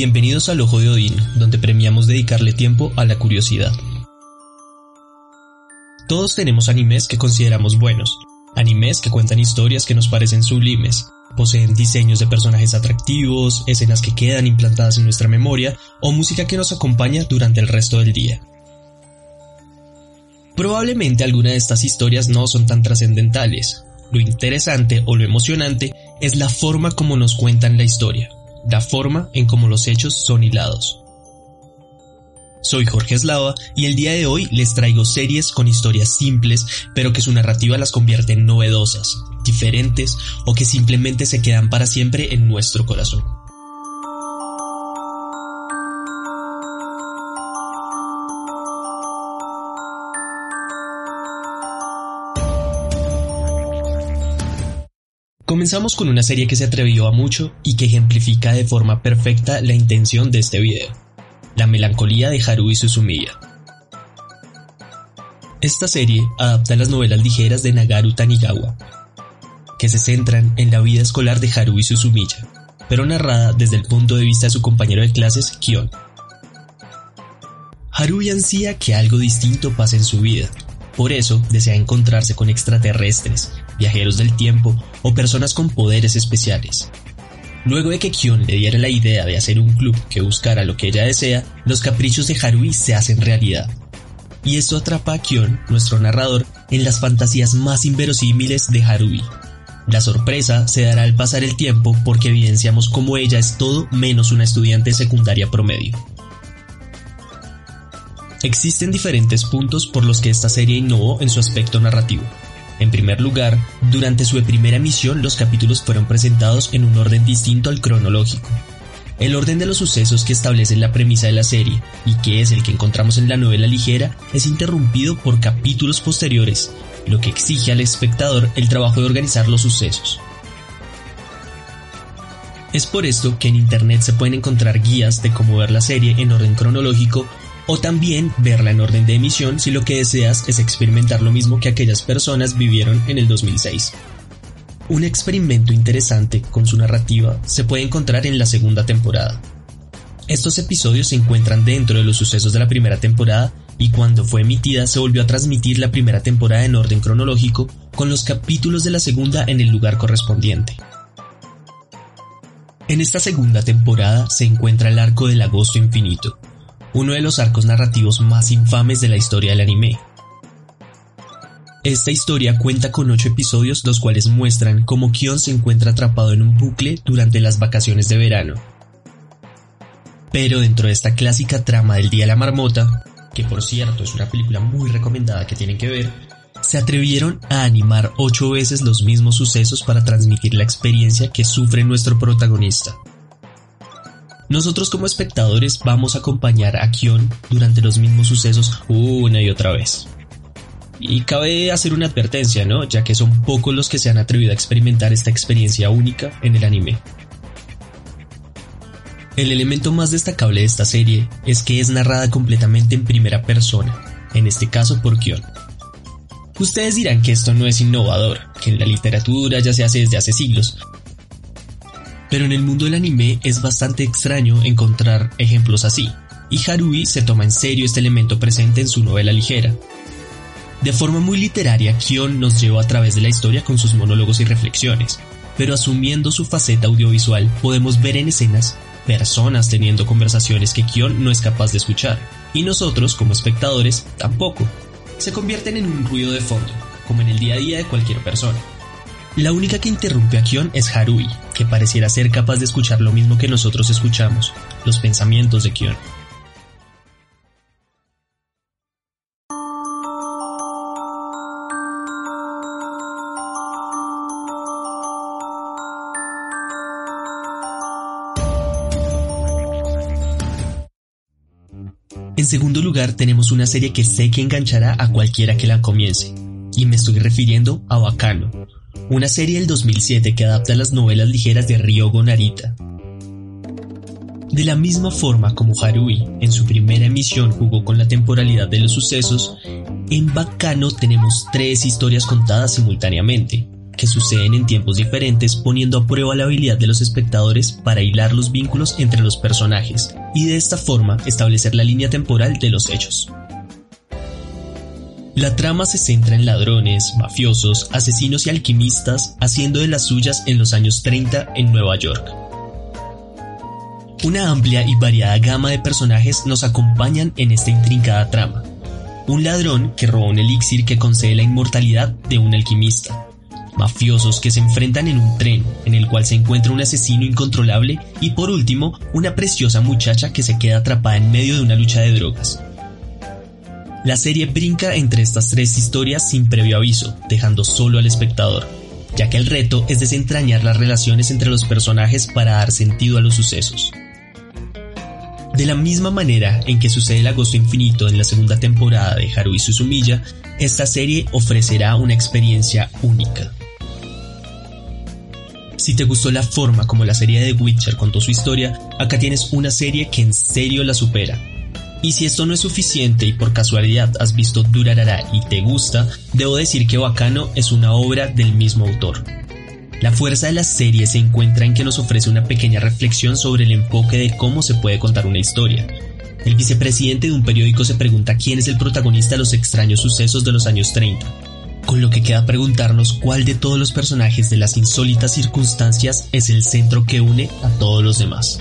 Bienvenidos al Ojo de Odín, donde premiamos dedicarle tiempo a la curiosidad. Todos tenemos animes que consideramos buenos, animes que cuentan historias que nos parecen sublimes, poseen diseños de personajes atractivos, escenas que quedan implantadas en nuestra memoria o música que nos acompaña durante el resto del día. Probablemente alguna de estas historias no son tan trascendentales. Lo interesante o lo emocionante es la forma como nos cuentan la historia la forma en cómo los hechos son hilados. Soy Jorge Eslava y el día de hoy les traigo series con historias simples, pero que su narrativa las convierte en novedosas, diferentes o que simplemente se quedan para siempre en nuestro corazón. Comenzamos con una serie que se atrevió a mucho y que ejemplifica de forma perfecta la intención de este video, la melancolía de Haruhi Suzumiya. Esta serie adapta las novelas ligeras de Nagaru Tanigawa, que se centran en la vida escolar de Haruhi Suzumiya, pero narrada desde el punto de vista de su compañero de clases, Kion. Haruhi ansía que algo distinto pase en su vida, por eso desea encontrarse con extraterrestres, viajeros del tiempo o personas con poderes especiales. Luego de que Kion le diera la idea de hacer un club que buscara lo que ella desea, los caprichos de Harui se hacen realidad. Y esto atrapa a Kion, nuestro narrador, en las fantasías más inverosímiles de Harui. La sorpresa se dará al pasar el tiempo porque evidenciamos cómo ella es todo menos una estudiante secundaria promedio. Existen diferentes puntos por los que esta serie innovó en su aspecto narrativo. En primer lugar, durante su primera emisión los capítulos fueron presentados en un orden distinto al cronológico. El orden de los sucesos que establece la premisa de la serie, y que es el que encontramos en la novela ligera, es interrumpido por capítulos posteriores, lo que exige al espectador el trabajo de organizar los sucesos. Es por esto que en Internet se pueden encontrar guías de cómo ver la serie en orden cronológico o también verla en orden de emisión si lo que deseas es experimentar lo mismo que aquellas personas vivieron en el 2006. Un experimento interesante con su narrativa se puede encontrar en la segunda temporada. Estos episodios se encuentran dentro de los sucesos de la primera temporada y cuando fue emitida se volvió a transmitir la primera temporada en orden cronológico con los capítulos de la segunda en el lugar correspondiente. En esta segunda temporada se encuentra el arco del agosto infinito, uno de los arcos narrativos más infames de la historia del anime. Esta historia cuenta con ocho episodios los cuales muestran cómo Kion se encuentra atrapado en un bucle durante las vacaciones de verano. Pero dentro de esta clásica trama del Día de la Marmota, que por cierto es una película muy recomendada que tienen que ver, se atrevieron a animar ocho veces los mismos sucesos para transmitir la experiencia que sufre nuestro protagonista. Nosotros como espectadores vamos a acompañar a Kion durante los mismos sucesos una y otra vez. Y cabe hacer una advertencia, ¿no? Ya que son pocos los que se han atrevido a experimentar esta experiencia única en el anime. El elemento más destacable de esta serie es que es narrada completamente en primera persona, en este caso por Kion. Ustedes dirán que esto no es innovador, que en la literatura ya se hace desde hace siglos, pero en el mundo del anime es bastante extraño encontrar ejemplos así, y Harui se toma en serio este elemento presente en su novela ligera. De forma muy literaria, Kion nos lleva a través de la historia con sus monólogos y reflexiones, pero asumiendo su faceta audiovisual podemos ver en escenas personas teniendo conversaciones que Kion no es capaz de escuchar, y nosotros como espectadores tampoco. Se convierten en un ruido de fondo, como en el día a día de cualquier persona. La única que interrumpe a Kion es Harui, que pareciera ser capaz de escuchar lo mismo que nosotros escuchamos, los pensamientos de Kion. En segundo lugar, tenemos una serie que sé que enganchará a cualquiera que la comience, y me estoy refiriendo a Bacano, una serie del 2007 que adapta las novelas ligeras de Ryogo Narita. De la misma forma como Harui en su primera emisión jugó con la temporalidad de los sucesos, en Bacano tenemos tres historias contadas simultáneamente, que suceden en tiempos diferentes poniendo a prueba la habilidad de los espectadores para hilar los vínculos entre los personajes y de esta forma establecer la línea temporal de los hechos. La trama se centra en ladrones, mafiosos, asesinos y alquimistas haciendo de las suyas en los años 30 en Nueva York. Una amplia y variada gama de personajes nos acompañan en esta intrincada trama. Un ladrón que roba un elixir que concede la inmortalidad de un alquimista, mafiosos que se enfrentan en un tren en el cual se encuentra un asesino incontrolable y por último una preciosa muchacha que se queda atrapada en medio de una lucha de drogas. La serie brinca entre estas tres historias sin previo aviso, dejando solo al espectador, ya que el reto es desentrañar las relaciones entre los personajes para dar sentido a los sucesos. De la misma manera en que sucede el agosto infinito en la segunda temporada de Haruhi Suzumiya, esta serie ofrecerá una experiencia única. Si te gustó la forma como la serie de Witcher contó su historia, acá tienes una serie que en serio la supera. Y si esto no es suficiente y por casualidad has visto Durarara y te gusta, debo decir que Bacano es una obra del mismo autor. La fuerza de la serie se encuentra en que nos ofrece una pequeña reflexión sobre el enfoque de cómo se puede contar una historia. El vicepresidente de un periódico se pregunta quién es el protagonista de los extraños sucesos de los años 30 con lo que queda preguntarnos cuál de todos los personajes de las insólitas circunstancias es el centro que une a todos los demás.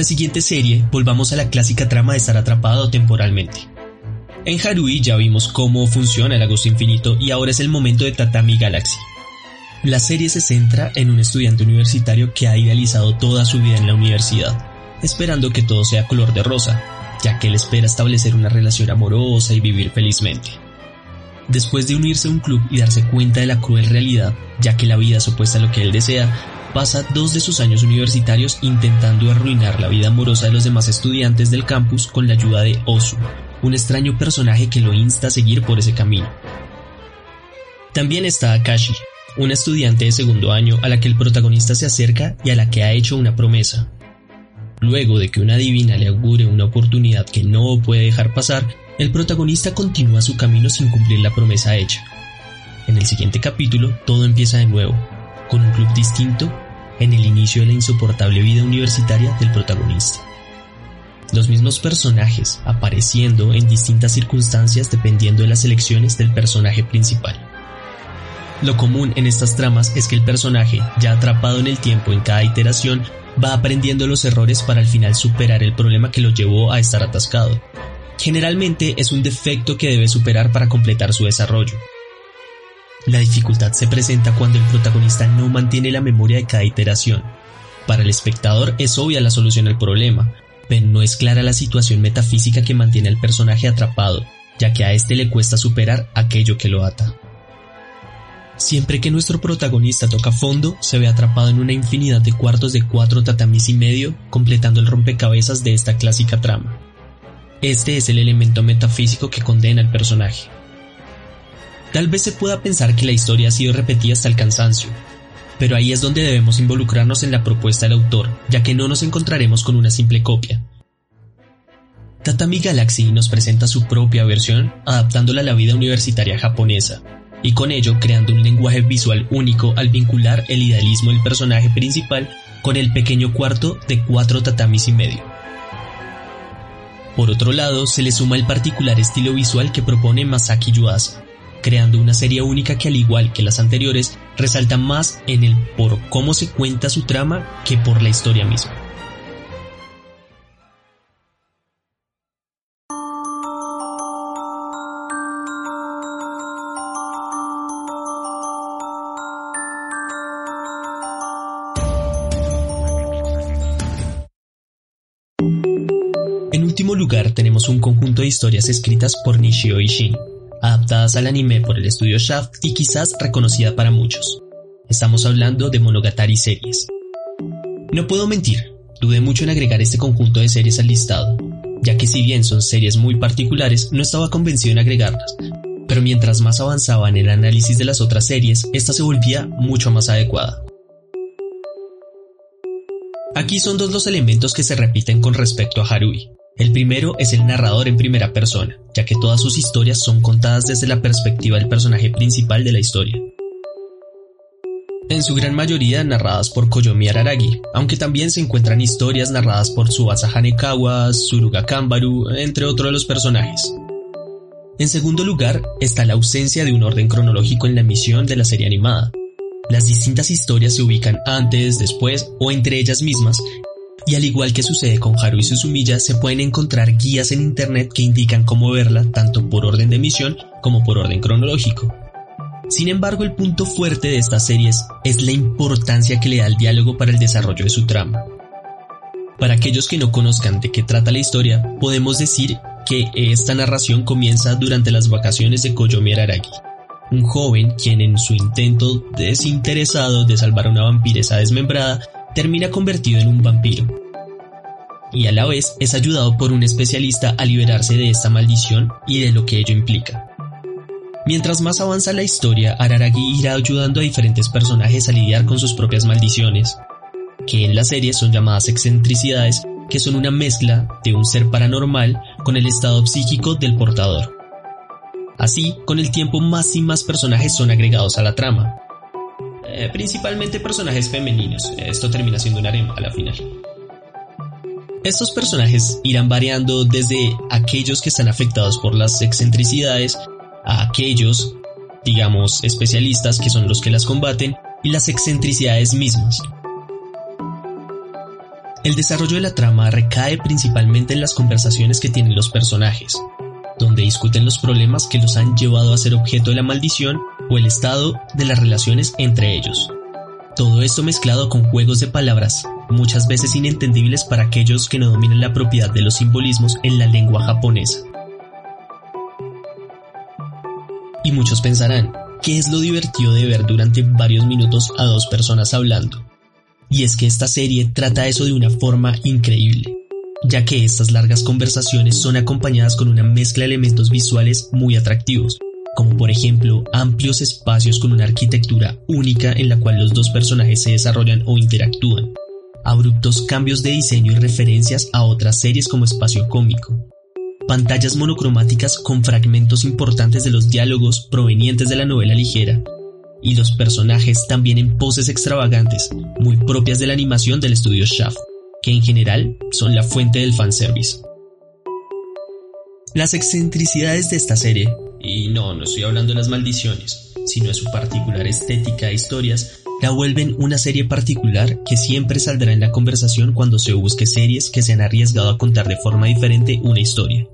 La siguiente serie, volvamos a la clásica trama de estar atrapado temporalmente. En Harui ya vimos cómo funciona el agosto infinito y ahora es el momento de Tatami Galaxy. La serie se centra en un estudiante universitario que ha idealizado toda su vida en la universidad, esperando que todo sea color de rosa, ya que él espera establecer una relación amorosa y vivir felizmente. Después de unirse a un club y darse cuenta de la cruel realidad, ya que la vida es opuesta a lo que él desea, pasa dos de sus años universitarios intentando arruinar la vida amorosa de los demás estudiantes del campus con la ayuda de Osu, un extraño personaje que lo insta a seguir por ese camino. También está Akashi, una estudiante de segundo año a la que el protagonista se acerca y a la que ha hecho una promesa. Luego de que una divina le augure una oportunidad que no puede dejar pasar, el protagonista continúa su camino sin cumplir la promesa hecha. En el siguiente capítulo, todo empieza de nuevo, con un club distinto en el inicio de la insoportable vida universitaria del protagonista los mismos personajes apareciendo en distintas circunstancias dependiendo de las elecciones del personaje principal. Lo común en estas tramas es que el personaje, ya atrapado en el tiempo en cada iteración, va aprendiendo los errores para al final superar el problema que lo llevó a estar atascado. Generalmente es un defecto que debe superar para completar su desarrollo. La dificultad se presenta cuando el protagonista no mantiene la memoria de cada iteración. Para el espectador es obvia la solución al problema, pero no es clara la situación metafísica que mantiene al personaje atrapado, ya que a este le cuesta superar aquello que lo ata. Siempre que nuestro protagonista toca fondo, se ve atrapado en una infinidad de cuartos de cuatro tatamis y medio, completando el rompecabezas de esta clásica trama. Este es el elemento metafísico que condena al personaje. Tal vez se pueda pensar que la historia ha sido repetida hasta el cansancio, pero ahí es donde debemos involucrarnos en la propuesta del autor, ya que no nos encontraremos con una simple copia. Tatami Galaxy nos presenta su propia versión adaptándola a la vida universitaria japonesa, y con ello creando un lenguaje visual único al vincular el idealismo del personaje principal con el pequeño cuarto de cuatro tatamis y medio. Por otro lado, se le suma el particular estilo visual que propone Masaki Yuasa, creando una serie única que al igual que las anteriores resalta más en el por cómo se cuenta su trama que por la historia misma. último lugar tenemos un conjunto de historias escritas por Nishio Ishin, adaptadas al anime por el estudio Shaft y quizás reconocida para muchos. Estamos hablando de Monogatari series. No puedo mentir, dudé mucho en agregar este conjunto de series al listado, ya que si bien son series muy particulares, no estaba convencido en agregarlas, pero mientras más avanzaba en el análisis de las otras series, esta se volvía mucho más adecuada. Aquí son dos los elementos que se repiten con respecto a Harui. El primero es el narrador en primera persona, ya que todas sus historias son contadas desde la perspectiva del personaje principal de la historia. En su gran mayoría narradas por Koyomi Araragi, aunque también se encuentran historias narradas por Tsubasa Hanekawa, Suruga Kambaru, entre otros de los personajes. En segundo lugar, está la ausencia de un orden cronológico en la emisión de la serie animada, las distintas historias se ubican antes, después o entre ellas mismas, y al igual que sucede con Haru y Suzumiya, se pueden encontrar guías en internet que indican cómo verla tanto por orden de emisión como por orden cronológico. Sin embargo, el punto fuerte de estas series es la importancia que le da el diálogo para el desarrollo de su trama. Para aquellos que no conozcan de qué trata la historia, podemos decir que esta narración comienza durante las vacaciones de Koyomi Araragi, un joven quien en su intento desinteresado de salvar a una vampiresa desmembrada termina convertido en un vampiro. Y a la vez es ayudado por un especialista a liberarse de esta maldición y de lo que ello implica. Mientras más avanza la historia, Araragi irá ayudando a diferentes personajes a lidiar con sus propias maldiciones, que en la serie son llamadas excentricidades, que son una mezcla de un ser paranormal con el estado psíquico del portador. Así, con el tiempo más y más personajes son agregados a la trama. Eh, principalmente personajes femeninos, esto termina siendo un harem a la final. Estos personajes irán variando desde aquellos que están afectados por las excentricidades a aquellos, digamos, especialistas que son los que las combaten y las excentricidades mismas. El desarrollo de la trama recae principalmente en las conversaciones que tienen los personajes, donde discuten los problemas que los han llevado a ser objeto de la maldición o el estado de las relaciones entre ellos. Todo esto mezclado con juegos de palabras, muchas veces inentendibles para aquellos que no dominan la propiedad de los simbolismos en la lengua japonesa. Y muchos pensarán, ¿qué es lo divertido de ver durante varios minutos a dos personas hablando? Y es que esta serie trata eso de una forma increíble ya que estas largas conversaciones son acompañadas con una mezcla de elementos visuales muy atractivos, como por ejemplo amplios espacios con una arquitectura única en la cual los dos personajes se desarrollan o interactúan, abruptos cambios de diseño y referencias a otras series como espacio cómico, pantallas monocromáticas con fragmentos importantes de los diálogos provenientes de la novela ligera, y los personajes también en poses extravagantes, muy propias de la animación del estudio Shaft que en general son la fuente del fanservice. Las excentricidades de esta serie, y no, no estoy hablando de las maldiciones, sino de su particular estética e historias, la vuelven una serie particular que siempre saldrá en la conversación cuando se busque series que se han arriesgado a contar de forma diferente una historia.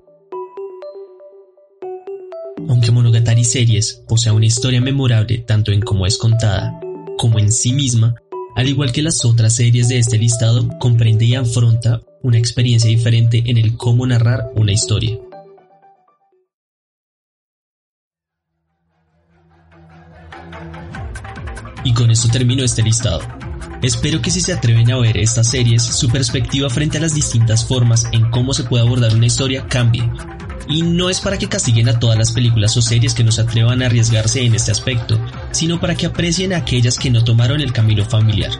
Aunque Monogatari Series posea una historia memorable tanto en cómo es contada como en sí misma, al igual que las otras series de este listado, comprende y afronta una experiencia diferente en el cómo narrar una historia. Y con esto termino este listado. Espero que si se atreven a ver estas series, su perspectiva frente a las distintas formas en cómo se puede abordar una historia cambie y no es para que castiguen a todas las películas o series que no se atrevan a arriesgarse en este aspecto, sino para que aprecien a aquellas que no tomaron el camino familiar.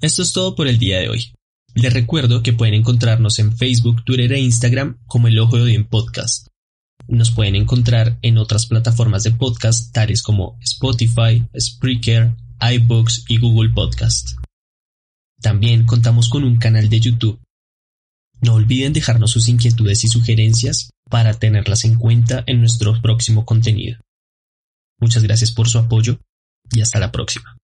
Esto es todo por el día de hoy. Les recuerdo que pueden encontrarnos en Facebook, Twitter e Instagram como El Ojo de Odín Podcast. Nos pueden encontrar en otras plataformas de podcast tales como Spotify, Spreaker, iBooks y Google Podcast. También contamos con un canal de YouTube. No olviden dejarnos sus inquietudes y sugerencias para tenerlas en cuenta en nuestro próximo contenido. Muchas gracias por su apoyo y hasta la próxima.